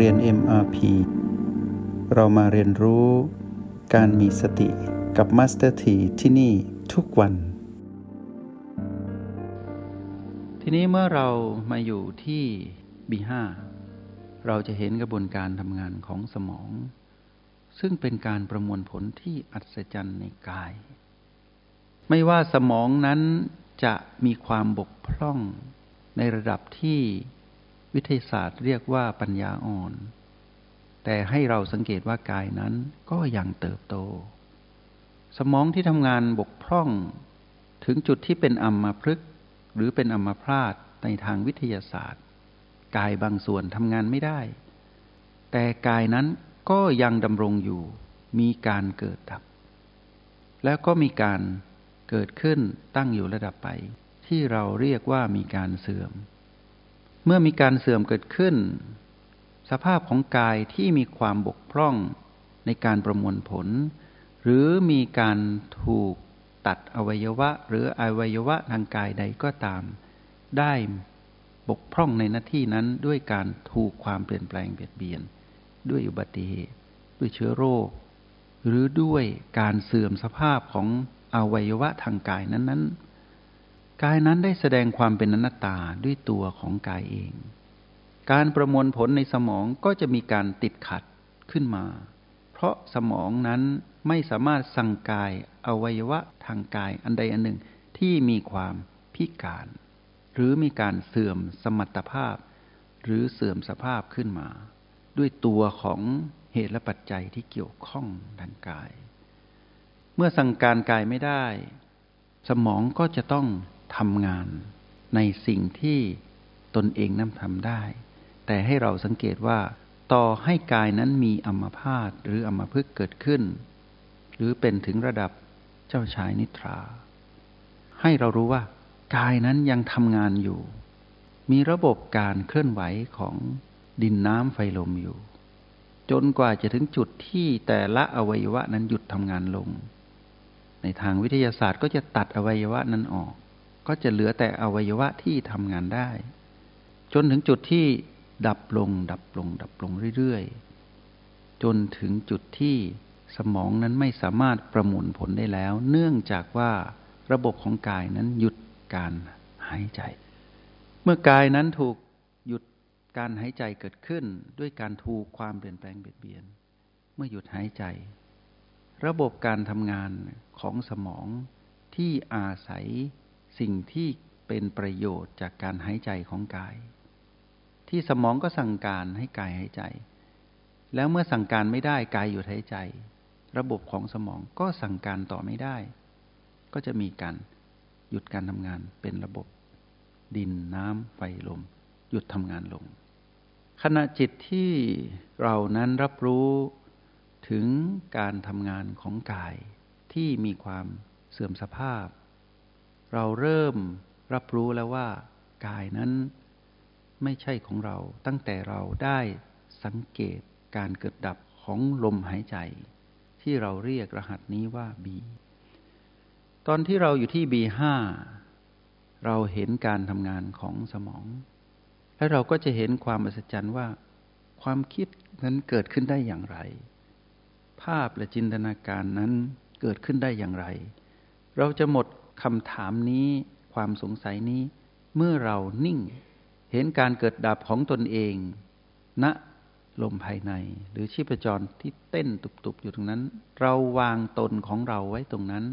เรียน MRP เรามาเรียนรู้การมีสติกับ Master T ที่ที่นี่ทุกวัน ทีนี้เมื่อเรามาอยู่ที่ B5 เราจะเห็นกระบวนการทำงานของสมอง ซึ่งเป็นการประมวลผลที่อัศจรรย์ในกาย ไม่ว่าสมองนั้นจะมีความบกพร่องในระดับที่ วิทยาศาสตร์เรียกว่าปัญญาอ่อน แต่ให้เราสังเกตว่ากายนั้นก็ยังเติบโต สมองที่ทำงานบกพร่อง ถึงจุดที่เป็นอัมพฤกษ์หรือเป็นอัมพาตในทางวิทยาศาสตร์ กายบางส่วนทำงานไม่ได้ แต่กายนั้นก็ยังดำรงอยู่ มีการเกิดดับ แล้วก็มีการเกิดขึ้นตั้งอยู่ระดับไป ที่เราเรียกว่ามีการเสื่อม เมื่อมีการเสื่อมเกิดขึ้น สภาพของกายที่มีความบกพร่องในการประมวลผล หรือมีการถูกตัดอวัยวะ หรืออวัยวะทางกายใดก็ตาม ได้บกพร่องในหน้าที่นั้นด้วยการถูกความเปลี่ยนแปลงเบียดเบียน ด้วยอุบัติเหตุ ด้วยเชื้อโรค หรือด้วยการเสื่อมสภาพของอวัยวะทางกายนั้นๆ กายนั้นได้แสดงความเป็นอนัตตาด้วยตัวของกายเอง การประมวลผลในสมองก็จะมีการติดขัดขึ้นมา เพราะสมองนั้นไม่สามารถสั่งกายอวัยวะทางกายอันใดอันหนึ่งที่มีความพิการ หรือมีการเสื่อมสมรรถภาพ หรือเสื่อมสภาพขึ้นมา ด้วยตัวของเหตุและปัจจัยที่เกี่ยวข้องทางกาย เมื่อสั่งการกายไม่ได้ สมองก็จะต้อง ทำงานในสิ่งที่ตนเองนั้นทำได้ แต่ให้เราสังเกตว่า ต่อให้กายนั้นมีอัมพาตหรืออัมพฤกษ์เกิดขึ้น หรือเป็นถึงระดับเจ้าชายนิทรา ให้เรารู้ว่ากายนั้นยังทำงานอยู่ มีระบบการเคลื่อนไหวของดินน้ำไฟลมอยู่ จนกว่าจะถึงจุดที่แต่ละอวัยวะนั้นหยุดทำงานลง ในทางวิทยาศาสตร์ก็จะตัดอวัยวะนั้นออก ก็จะเหลือแต่อวัยวะที่ทำงานได้ จนถึงจุดที่ดับลง ดับลง ดับลงเรื่อยๆ จนถึงจุดที่สมองนั้นไม่สามารถประมวลผลได้แล้ว เนื่องจากว่าระบบของกายนั้นหยุดการหายใจ เมื่อกายนั้นถูกหยุดการหายใจเกิดขึ้น ด้วยการถูกความเปลี่ยนแปลงเบียดเบียน เมื่อหยุดหายใจ ระบบการทำงานของสมองที่อาศัย สิ่งที่เป็นประโยชน์จากการหายใจของกาย ที่สมองก็สั่งการให้กายหายใจ แล้วเมื่อสั่งการไม่ได้กายหยุดหายใจ ระบบของสมองก็สั่งการต่อไม่ได้ ก็จะมีการหยุดการทำงานเป็นระบบ ดินน้ำไฟลม หยุดทำงานลง ขณะจิตที่เรานั้นรับรู้ถึงการทำงานของกายที่มีความเสื่อมสภาพ เราเริ่มรับรู้แล้วว่ากายนั้นไม่ใช่ของเราตั้งแต่เราได้สังเกตการเกิดดับของลมหายใจ ที่เราเรียกรหัสนี้ว่า B ตอนที่เราอยู่ที่ B5 เราเห็นการทำงานของสมอง และเราก็จะเห็นความอัศจรรย์ว่า ความคิดนั้นเกิดขึ้นได้อย่างไร ภาพและจินตนาการนั้นเกิดขึ้นได้อย่างไร เราจะหมด คำถามนี้ความสงสัยนี้ เมื่อเรานิ่ง เห็นการเกิดดับของตนเองณนะลมภายใน หรือชีพจรที่เต้นตุบๆอยู่ตรงนั้น เราวางตนของเราไว้ตรงนั้น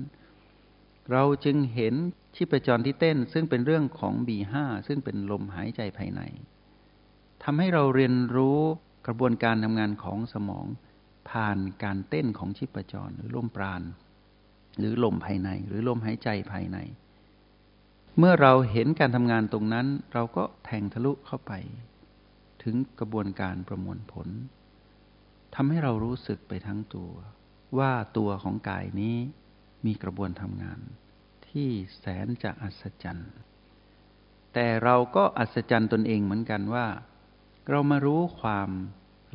เราจึงเห็นชีพจรที่เต้น ซึ่งเป็นเรื่องของบีห้าซึ่งเป็นลมหายใจภายในทำให้เราเรียนรู้กระบวนการทำงานของสมอง ผ่านการเต้นของชีพจรหรือลมปราณ หรือลมภายใน หรือลมหายใจภายใน เมื่อเราเห็นการทำงานตรงนั้น เราก็แทงทะลุเข้าไป ถึงกระบวนการประมวลผลทำให้เรารู้สึกไปทั้งตัว ว่าตัวของกายนี้มีกระบวนทำงาน ที่แสนจะอัศจรรย์ แต่เราก็อัศจรรย์ตนเองเหมือนกันว่า เรามารู้ความ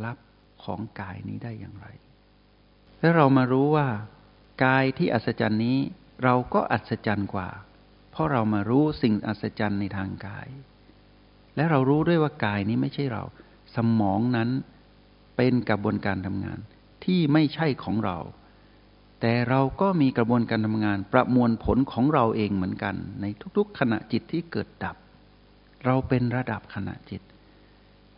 ลับของกายนี้ได้อย่างไร และเรามารู้ว่า กายที่อัศจรรย์นี้เราก็อัศจรรย์กว่า เพราะเรามารู้สิ่งอัศจรรย์ในทางกาย และเรารู้ด้วยว่ากายนี้ไม่ใช่เรา สมองนั้นเป็นกระบวนการทำงานที่ไม่ใช่ของเรา แต่เราก็มีกระบวนการทำงาน ประมวลผลของเราเองเหมือนกัน ในทุกๆ ขณะจิตที่เกิดดับ เราเป็นระดับขณะจิต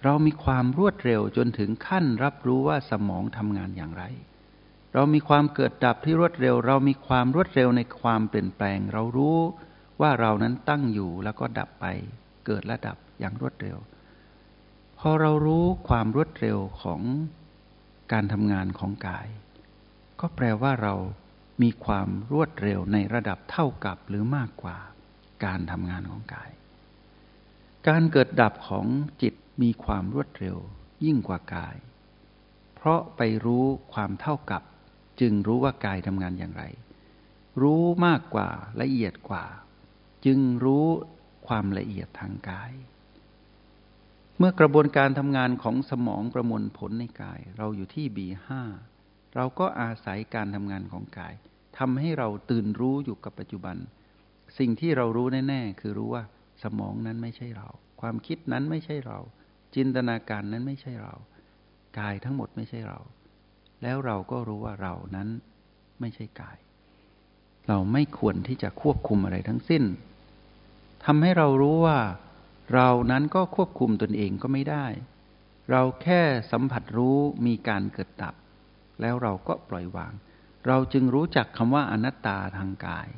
เรามีความรวดเร็วจนถึงขั้นรับรู้ว่าสมองทำงานอย่างไร เรามีความเกิดดับที่รวดเร็ว เรามีความรวดเร็วในความเปลี่ยนแปลง เรารู้ว่าเรานั้นตั้งอยู่แล้วก็ดับไป เกิดและดับอย่างรวดเร็ว พอเรารู้ความรวดเร็วของการทำงานของกาย ก็แปลว่าเรามีความรวดเร็วในระดับเท่ากับหรือมากกว่าการทำงานของกาย การเกิดดับของจิตมีความรวดเร็วยิ่งกว่ากาย เพราะไปรู้ความเท่ากับ จึงรู้ว่ากายทำงานอย่างไร รู้มากกว่าละเอียดกว่า จึงรู้ความละเอียดทางกาย เมื่อกระบวนการทำงานของสมองประมวลผลในกาย เราอยู่ที่ B5 เราก็อาศัยการทำงานของกายทำให้เราตื่นรู้อยู่กับปัจจุบัน สิ่งที่เรารู้แน่ๆ คือรู้ว่าสมองนั้นไม่ใช่เรา ความคิดนั้นไม่ใช่เรา จินตนาการนั้นไม่ใช่เรา กายทั้งหมดไม่ใช่เรา แล้วเราก็รู้ว่าเรานั้นไม่ใช่กาย เราไม่ควรที่จะควบคุมอะไรทั้งสิ้นทำให้เรารู้ว่า เรานั้นก็ควบคุมตนเองก็ไม่ได้ เราแค่สัมผัสรู้มีการเกิดดับ แล้วเราก็ปล่อยวาง เราจึงรู้จักคำว่าอนัตตาทางกาย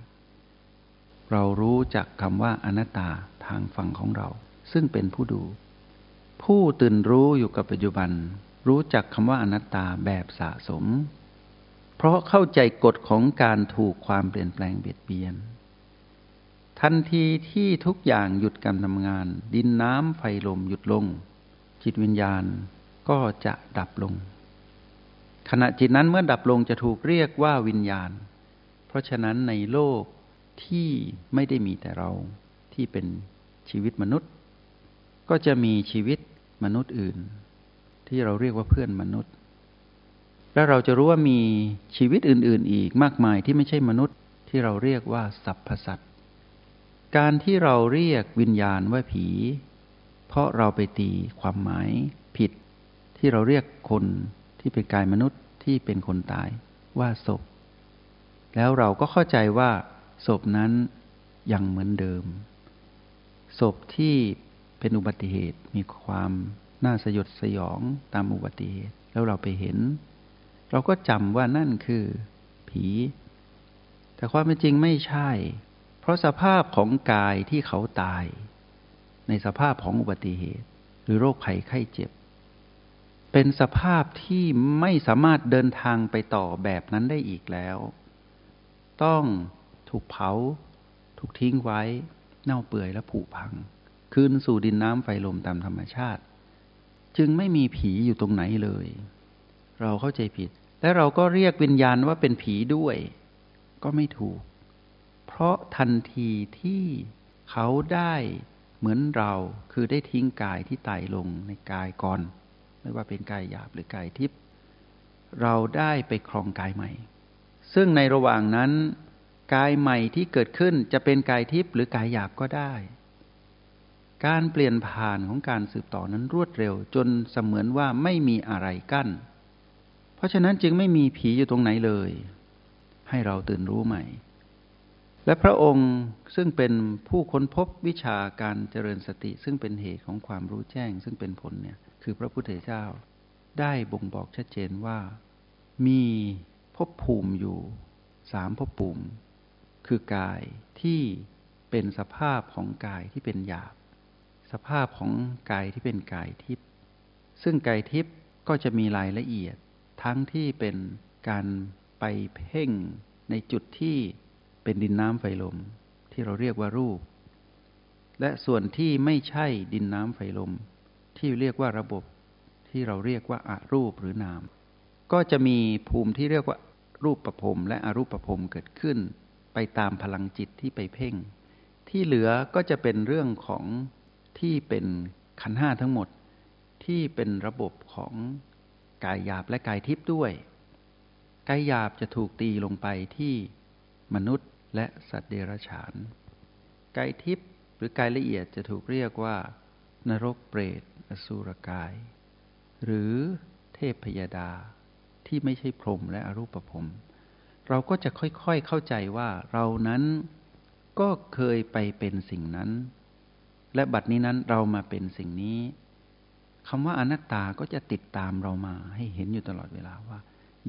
เรารู้จักคำว่าอนัตตาทางฝั่งของเรา ซึ่งเป็นผู้ดู ผู้ตื่นรู้อยู่กับปัจจุบัน รู้จักคำว่าอนัตตาแบบสะสม เพราะเข้าใจกฎของการถูกความเปลี่ยนแปลงเบียดเบียน ทันทีที่ทุกอย่างหยุดการทำงาน ดินน้ำไฟลมหยุดลง จิตวิญญาณก็จะดับลง ขณะจิตนั้นเมื่อดับลงจะถูกเรียกว่าวิญญาณ เพราะฉะนั้นในโลกที่ไม่ได้มีแต่เราที่เป็นชีวิตมนุษย์ ก็จะมีชีวิตมนุษย์อื่น ที่เราเรียกว่าเพื่อนมนุษย์ และเราจะรู้ว่ามีชีวิตอื่น ๆ อีกมากมายที่ไม่ใช่มนุษย์ที่เราเรียกว่าสัพพสัตการที่เราเรียกวิญญาณว่าผี เพราะเราไปตีความหมายผิด ที่เราเรียกคนที่เป็นกายมนุษย์ที่เป็นคนตายว่าศพ แล้วเราก็เข้าใจว่าศพนั้นยังเหมือนเดิมศพที่เป็นอุบัติเหตุมีความ น่าสยดสยองตามอุบัติเหตุแล้วเราไปเห็น เราก็จำว่านั่นคือผี แต่ความเป็นจริงไม่ใช่ เพราะสภาพของกายที่เขาตาย ในสภาพของอุบัติเหตุ หรือโรคภัยไข้เจ็บ เป็นสภาพที่ไม่สามารถเดินทางไปต่อแบบนั้นได้อีกแล้ว ต้องถูกเผา ถูกทิ้งไว้ เน่าเปื่อยและผุพัง คืนสู่ดินน้ำไฟลมตามธรรมชาติ จึงไม่มีผีอยู่ตรงไหนเลย เราเข้าใจผิด และเราก็เรียกวิญญาณว่าเป็นผีด้วย ก็ไม่ถูก เพราะทันทีที่เขาได้เหมือนเราคือได้ทิ้งกายที่ตายลงในกายก่อน ไม่ว่าเป็นกายหยาบหรือกายทิพย์เราได้ไปครองกายใหม่ ซึ่งในระหว่างนั้น กายใหม่ที่เกิดขึ้นจะเป็นกายทิพย์หรือกายหยาบก็ได้ การเปลี่ยนผ่านของการสืบต่อนั้นรวดเร็ว จนเสมือนว่าไม่มีอะไรกั้น เพราะฉะนั้นจึงไม่มีผีอยู่ตรงไหนเลย ให้เราตื่นรู้ใหม่ และพระองค์ซึ่งเป็นผู้ค้นพบวิชาการเจริญสติ ซึ่งเป็นเหตุของความรู้แจ้ง ซึ่งเป็นผลเนี่ยคือพระพุทธเจ้า ได้บ่งบอกชัดเจนว่า มีภพภูมิอยู่สามภพภูมิคือกายที่เป็นสภาพของกายที่เป็นหยาบ สภาพของกายที่เป็นกายทิพย์ซึ่งกายทิพย์ก็จะมีรายละเอียด ทั้งที่เป็นการไปเพ่งในจุดที่เป็นดินน้ำไฟลม ที่เราเรียกว่ารูป และส่วนที่ไม่ใช่ดินน้ำไฟลม ที่เรียกว่าระบบที่เราเรียกว่าอารูปหรือนาม ก็จะมีภูมิที่เรียกว่ารูปประพรมและอรูปประพรมเกิดขึ้น ไปตามพลังจิตที่ไปเพ่ง ที่เหลือก็จะเป็นเรื่องของ ที่เป็นขันห้าทั้งหมดที่เป็นระบบของกายหยาบและกายทิพย์ด้วย กายหยาบจะถูกตีลงไปที่มนุษย์และสัตว์เดรัจฉาน กายทิพย์หรือกายละเอียดจะถูกเรียกว่า นรกเปรตอสุรกาย หรือเทพพยดาที่ไม่ใช่พรหมและอรูปภพเราก็จะค่อยๆเข้าใจว่าเรานั้นก็เคยไปเป็นสิ่งนั้น และบัดนี้นั้นเรามาเป็นสิ่งนี้คำว่าอนัตตาก็จะติดตามเรามาให้เห็นอยู่ตลอดเวลาว่า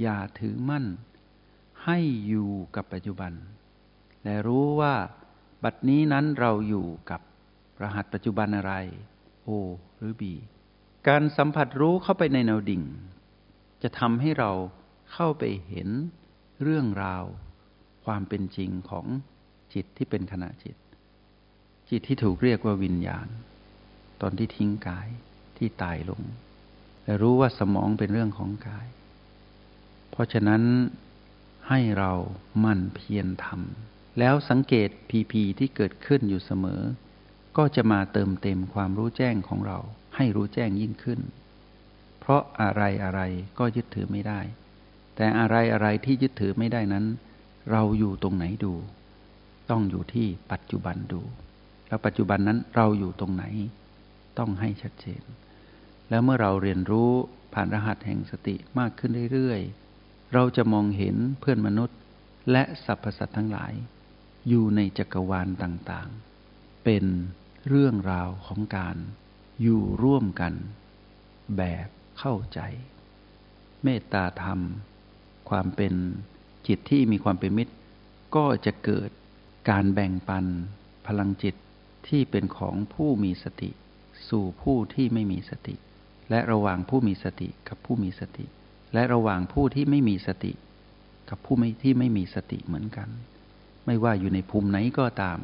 อย่าถือมั่น ให้อยู่กับปัจจุบัน และรู้ว่าบัดนี้นั้นเราอยู่กับรหัสปัจจุบันอะไร O หรือ B การสัมผัสรู้เข้าไปในแนวดิ่ง จะทำให้เราเข้าไปเห็นเรื่องราว ความเป็นจริงของจิตที่เป็นขณะจิต จิตที่ถูกเรียกว่าวิญญาณ ตอนที่ทิ้งกายที่ตายลง และรู้ว่าสมองเป็นเรื่องของกาย เพราะฉะนั้นให้เรามั่นเพียรทำแล้วสังเกตพีพีที่เกิดขึ้นอยู่เสมอ ก็จะมาเติมเต็มความรู้แจ้งของเรา ให้รู้แจ้งยิ่งขึ้น เพราะอะไรอะไรก็ยึดถือไม่ได้ แต่อะไรอะไรที่ยึดถือไม่ได้นั้น เราอยู่ตรงไหนดู ต้องอยู่ที่ปัจจุบันดู แล้วปัจจุบันนั้นเราอยู่ตรงไหน ต้องให้ชัดเจน แล้วเมื่อเราเรียนรู้ผ่านรหัสแห่งสติมากขึ้นเรื่อยๆ เราจะมองเห็นเพื่อนมนุษย์ และสรรพสัตว์ทั้งหลาย อยู่ในจักรวาลต่างๆ เป็นเรื่องราวของการอยู่ร่วมกัน แบบเข้าใจ เมตตาธรรม ความเป็นจิตที่มีความเป็นมิตร ก็จะเกิดการแบ่งปันพลังจิต ที่เป็นของผู้มีสติ สู่ผู้ที่ไม่มีสติ และระหว่างผู้มีสติกับผู้มีสติ และระหว่างผู้ที่ไม่มีสติ กับผู้ไม่ที่ไม่มีสติเหมือนกัน ไม่ว่าอยู่ในภูมิไหนก็ตาม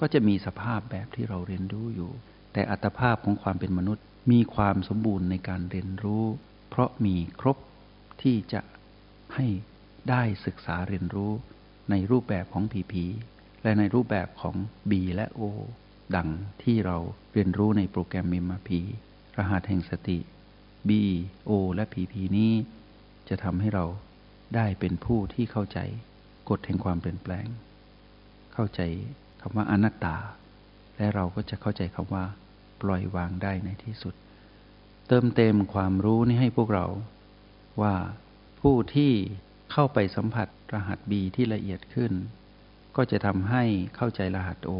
ก็จะมีสภาพแบบที่เราเรียนรู้อยู่ แต่อัตภาพของความเป็นมนุษย์มีความสมบูรณ์ในการเรียนรู้ เพราะมีครบที่จะให้ได้ศึกษาเรียนรู้ในรูปแบบของผีผีและในรูปแบบของ B และ O ดังที่เราเรียนรู้ในโปรแกรมมิมพีรหัสแห่งสติ B O และ PP นี้ จะทำให้เราได้เป็นผู้ที่เข้าใจกฎแห่งความเปลี่ยนแปลง เข้าใจคำว่าอนัตตา และเราก็จะเข้าใจคำว่า ปล่อยวางได้ในที่สุด เติมเต็มความรู้นี้ให้พวกเราว่าผู้ที่เข้าไปสัมผัสรหัส B ที่ละเอียดขึ้น ก็จะทำให้เข้าใจรหัส O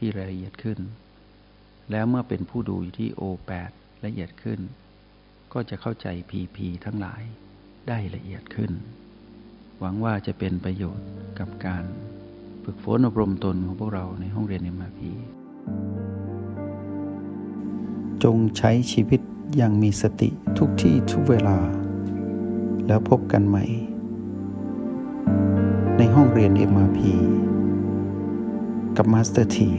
ที่ละเอียดขึ้น แล้วเมื่อเป็นผู้ดูอยู่ที่ O8 ละเอียดขึ้น ก็จะเข้าใจ PP ทั้งหลายได้ละเอียดขึ้น หวังว่าจะเป็นประโยชน์กับการฝึกฝนอบรมตนของพวกเราในห้องเรียน MRP จงใช้ชีวิตอย่างมีสติทุกที่ทุกเวลา แล้วพบกันใหม่ ในห้องเรียน MRP กับมาสเตอร์ที